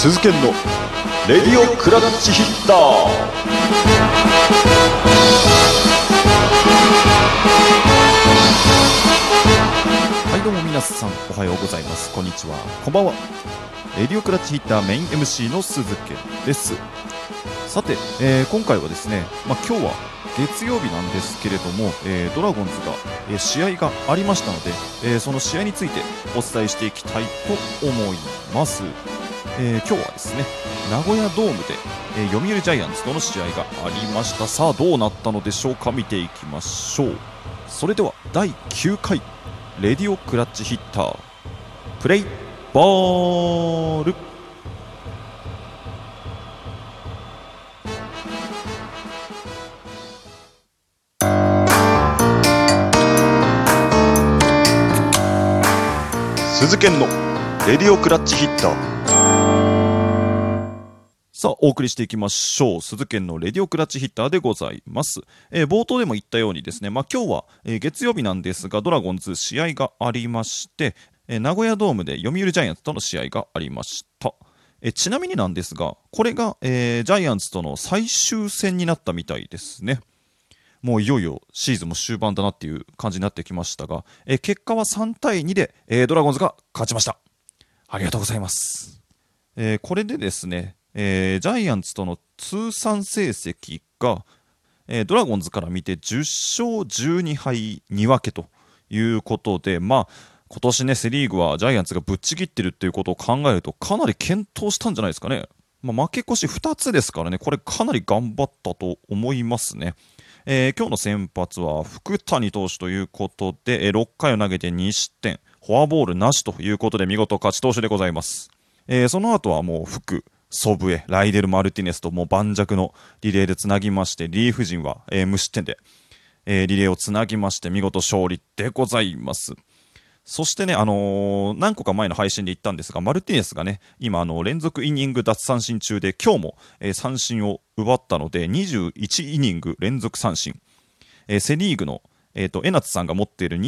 鈴研のレディオクラッチヒッター。はいどうも皆さんおはようございます。こんにちは。こんばんは。レディオクラッチヒッターメイン MC の鈴木です。さて、えー今回はですね、まあ、今日は月曜日なんですけれども、えードラゴンズが、えー試合がありましたので、えーその試合についてお伝えしていきたいと思います、えー今日はですね名古屋ドームで、えー読売ジャイアンツとの試合がありました。さあどうなったのでしょうか見ていきましょう。それでは第9回レディオクラッチヒッタープレイボール。鈴研のレディオクラッチヒッター。さあ、お送りしていきましょう。鈴研のレディオクラッチヒッターでございます。えー冒頭でも言ったようにですね、まあ、今日は、えー月曜日なんですが、ドラゴンズ試合がありまして、えー名古屋ドームで読売ジャイアンツとの試合がありました。えちなみになんですが、これが、えジャイアンツとの最終戦になったみたいですね。もういよいよシーズンも終盤だなっていう感じになってきましたが、え結果は3対2で、えードラゴンズが勝ちました。ありがとうございます。えこれでですね、えージャイアンツとの通算成績が、えードラゴンズから見て10勝12敗2分けということで、まあ、今年ね、セ・リーグはジャイアンツがぶっちぎってるっていうことを考えると、かなり検討したんじゃないですかね。まあ、負け越し2つですからね、これかなり頑張ったと思いますね。えー今日の先発は福谷投手ということで、えー6回を投げて2失点、フォアボールなしということで見事勝ち投手でございます。えーその後はもう福、祖父江、ライデル・マルティネスともう盤石のリレーでつなぎまして、リーフ陣は、えー無失点で、えーリレーをつなぎまして見事勝利でございます。そしてね、あのー何個か前の配信で言ったんですが、マルティネスがね、今、あの連続イニング奪三振中で、今日も、えー三振を奪ったので、21イニング連続三振。えーセ・リーグの、えー、と江夏さんが持っている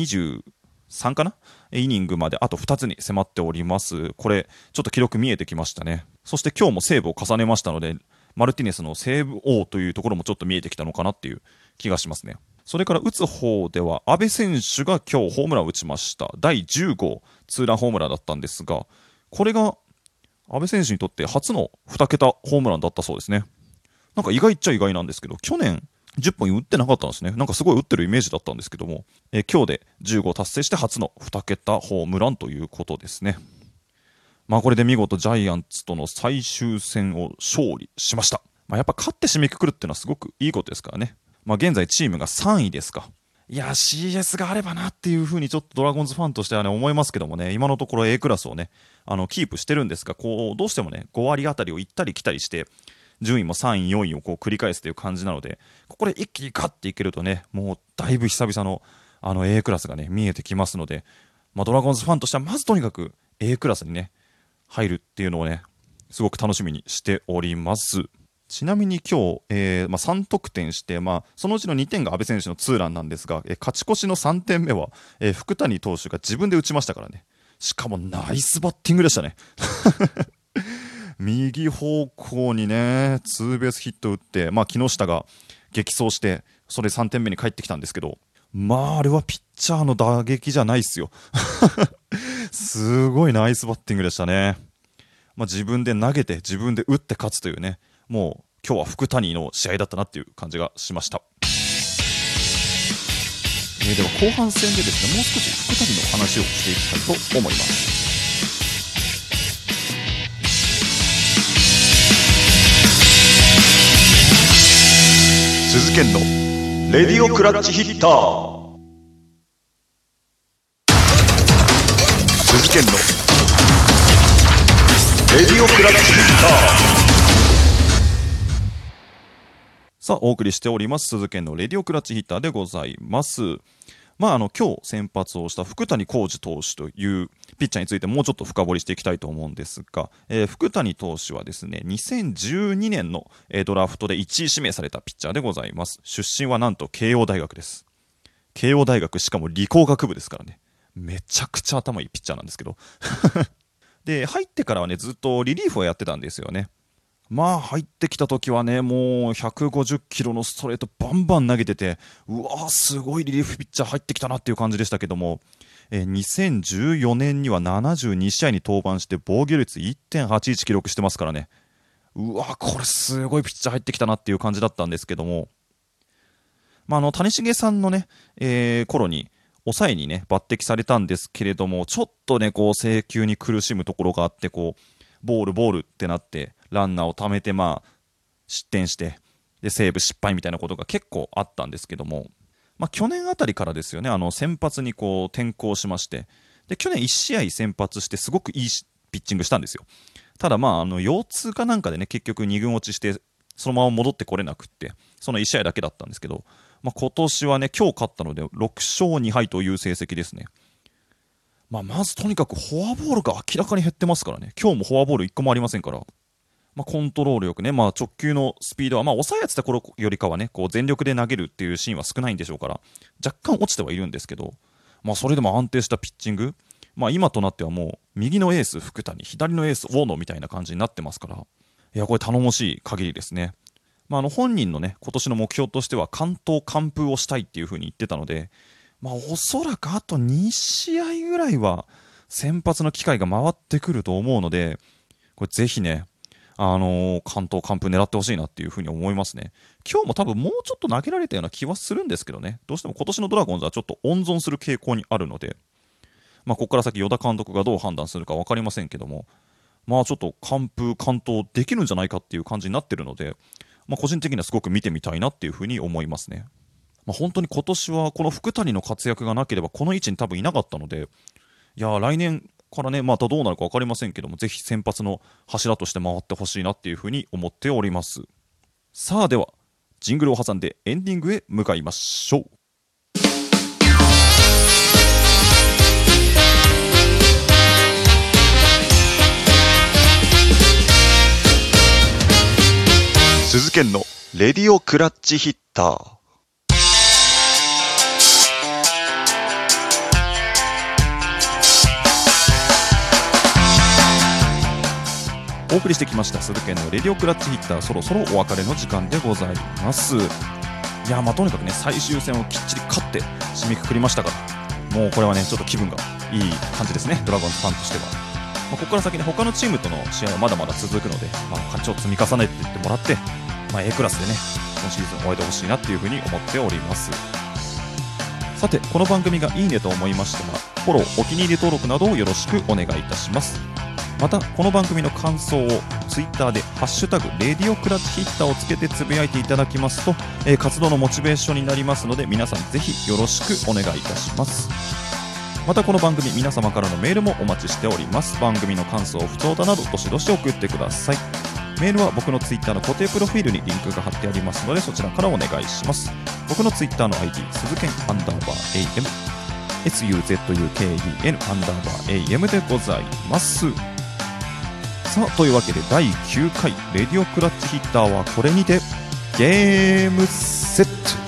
3かな？イニングまであと2つに迫っております。これ、ちょっと記録見えてきましたね。そして今日もセーブを重ねましたので、マルティネスのセーブ王というところもちょっと見えてきたのかなっていう気がしますね。それから打つ方では、阿部選手が今日ホームランを打ちました。第10号ツーランホームランだったんですが、これが阿部選手にとって初の2桁ホームランだったそうですね。なんか意外っちゃ意外なんですけど、去年10本打ってなかったんですね。なんかすごい打ってるイメージだったんですけども、えー今日で15を達成して初の2桁ホームランということですね。まあこれで見事ジャイアンツとの最終戦を勝利しました。まあやっぱ勝って締めくくるっていうのはすごくいいことですからね。まあ現在チームが3位ですか。いや、CS があればなっていうふうにちょっとドラゴンズファンとしてはね、思いますけどもね、今のところ A クラスをね、あの、キープしてるんですが、こう、どうしてもね、5割あたりを行ったり来たりして、順位も3位、4位をこう繰り返すという感じなので、ここで一気に勝っていけるとね、もうだいぶ久々のあの A クラスがね、見えてきますので、まあ、ドラゴンズファンとしてはまずとにかく A クラスにね、入るっていうのをね、すごく楽しみにしております。ちなみに今日、えーまあ、3得点して、まあ、そのうちの2点が阿部選手のツーランなんですが、えー勝ち越しの3点目は、えー福谷投手が自分で打ちましたからね。しかもナイスバッティングでしたね。右方向にね、ツーベースヒット打って、まあ、木下が激走して、それ3点目に帰ってきたんですけど、まあ、あれはピッチャーの打撃じゃないっすよ。すごいナイスバッティングでしたね。まあ、自分で投げて、自分で打って勝つというね、もう今日は福谷の試合だったなっていう感じがしました。えーでは後半戦でですね、もう少し福谷の話をしていきたいと思います。鈴研の。レディオクラッチヒッター。鈴研の。レディオクラッチヒッター。さあ、お送りしております、鈴研のレディオクラッチヒッターでございます。まあ、あの、今日先発をした福谷浩二投手というピッチャーについてもうちょっと深掘りしていきたいと思うんですが、えー福谷投手はですね、2012年の、えドラフトで1位指名されたピッチャーでございます。出身はなんと慶応大学です。慶応大学しかも理工学部ですからね。めちゃくちゃ頭いいピッチャーなんですけど。で、入ってからはね、ずっとリリーフをやってたんですよね。まあ、入ってきた時はね、もう150キロのストレートバンバン投げてて、うわ、すごいリリーフピッチャー入ってきたなっていう感じでしたけども、えー2014年には72試合に登板して防御率1.81記録してますからね。うわー、これすごいピッチャー入ってきたなっていう感じだったんですけども、まあ、あの、谷繁さんのね、えー頃に、抑えにね、抜擢されたんですけれども、ちょっとね、こう、制球に苦しむところがあって、こう、ボール、ボールってなって、ランナーを貯めて、まあ、失点して、で、セーブ失敗みたいなことが結構あったんですけども、まあ、去年あたりからですよね、あの、先発にこう、転向しまして、で、去年1試合先発して、すごくいいピッチングしたんですよ。ただ、まあ、あの、腰痛かなんかでね、結局2軍落ちして、そのまま戻ってこれなくって、その1試合だけだったんですけど、まあ、今年はね、今日勝ったので、6勝2敗という成績ですね。まあ、まずとにかくフォアボールが明らかに減ってますからね、今日もフォアボール1個もありませんから、まあ、コントロールよくね、まあ、直球のスピードは、まあ、抑えやってた頃よりかはね、こう全力で投げるっていうシーンは少ないんでしょうから、若干落ちてはいるんですけど、まあ、それでも安定したピッチング、まあ、今となってはもう、右のエース福谷、左のエース大野みたいな感じになってますから、いや、これ頼もしい限りですね。まあ、あの本人のね、今年の目標としては、関東完封をしたいっていう風に言ってたので、まあ、おそらくあと2試合ぐらいは、先発の機会が回ってくると思うので、これぜひね、あのー関東完封狙ってほしいなっていう風に思いますね。今日も多分もうちょっと投げられたような気はするんですけどね、どうしても今年のドラゴンズはちょっと温存する傾向にあるので、まあ、ここから先、与田監督がどう判断するか分かりませんけども、まあ、ちょっと完封、完投できるんじゃないかっていう感じになってるので、まあ、個人的にはすごく見てみたいなっていうふうに思いますね。まあ、本当に今年はこの福谷の活躍がなければこの位置に多分いなかったので、いや来年からね、またどうなるか分かりませんけども、ぜひ先発の柱として回ってほしいなっていうふうに思っております。さあでは、ジングルを挟んでエンディングへ向かいましょう。鈴研のレディオクラッチヒッター。お送りしてきました鈴研のレディオクラッチヒッターそろそろお別れの時間でございます。いやまあとにかくね最終戦をきっちり勝って締めくくりましたからもうこれはねちょっと気分がいい感じですねドラゴンズファンとしては、まあ、ここから先ね他のチームとの試合はまだまだ続くので、まあ、勝ちを積み重ねていってもらって、まあ、A クラスでね今シーズン終えてほしいなっていうふうに思っております。さてこの番組がいいねと思いましたらフォローお気に入り登録などをよろしくお願いいたします。またこの番組の感想をツイッターで「ハッシュタグレディオクラッチヒッター」をつけてつぶやいていただきますと、えー活動のモチベーションになりますので皆さんぜひよろしくお願いいたします。またこの番組皆様からのメールもお待ちしております。番組の感想不当だなどどしどし送ってください。メールは僕のツイッターの固定プロフィールにリンクが貼ってありますのでそちらからお願いします。僕のツイッターの ID 鈴剣アンダーバー AM SUZUKEN アンダーバー AM でございます。さあというわけで第9回レディオクラッチヒッターはこれにてゲームセット。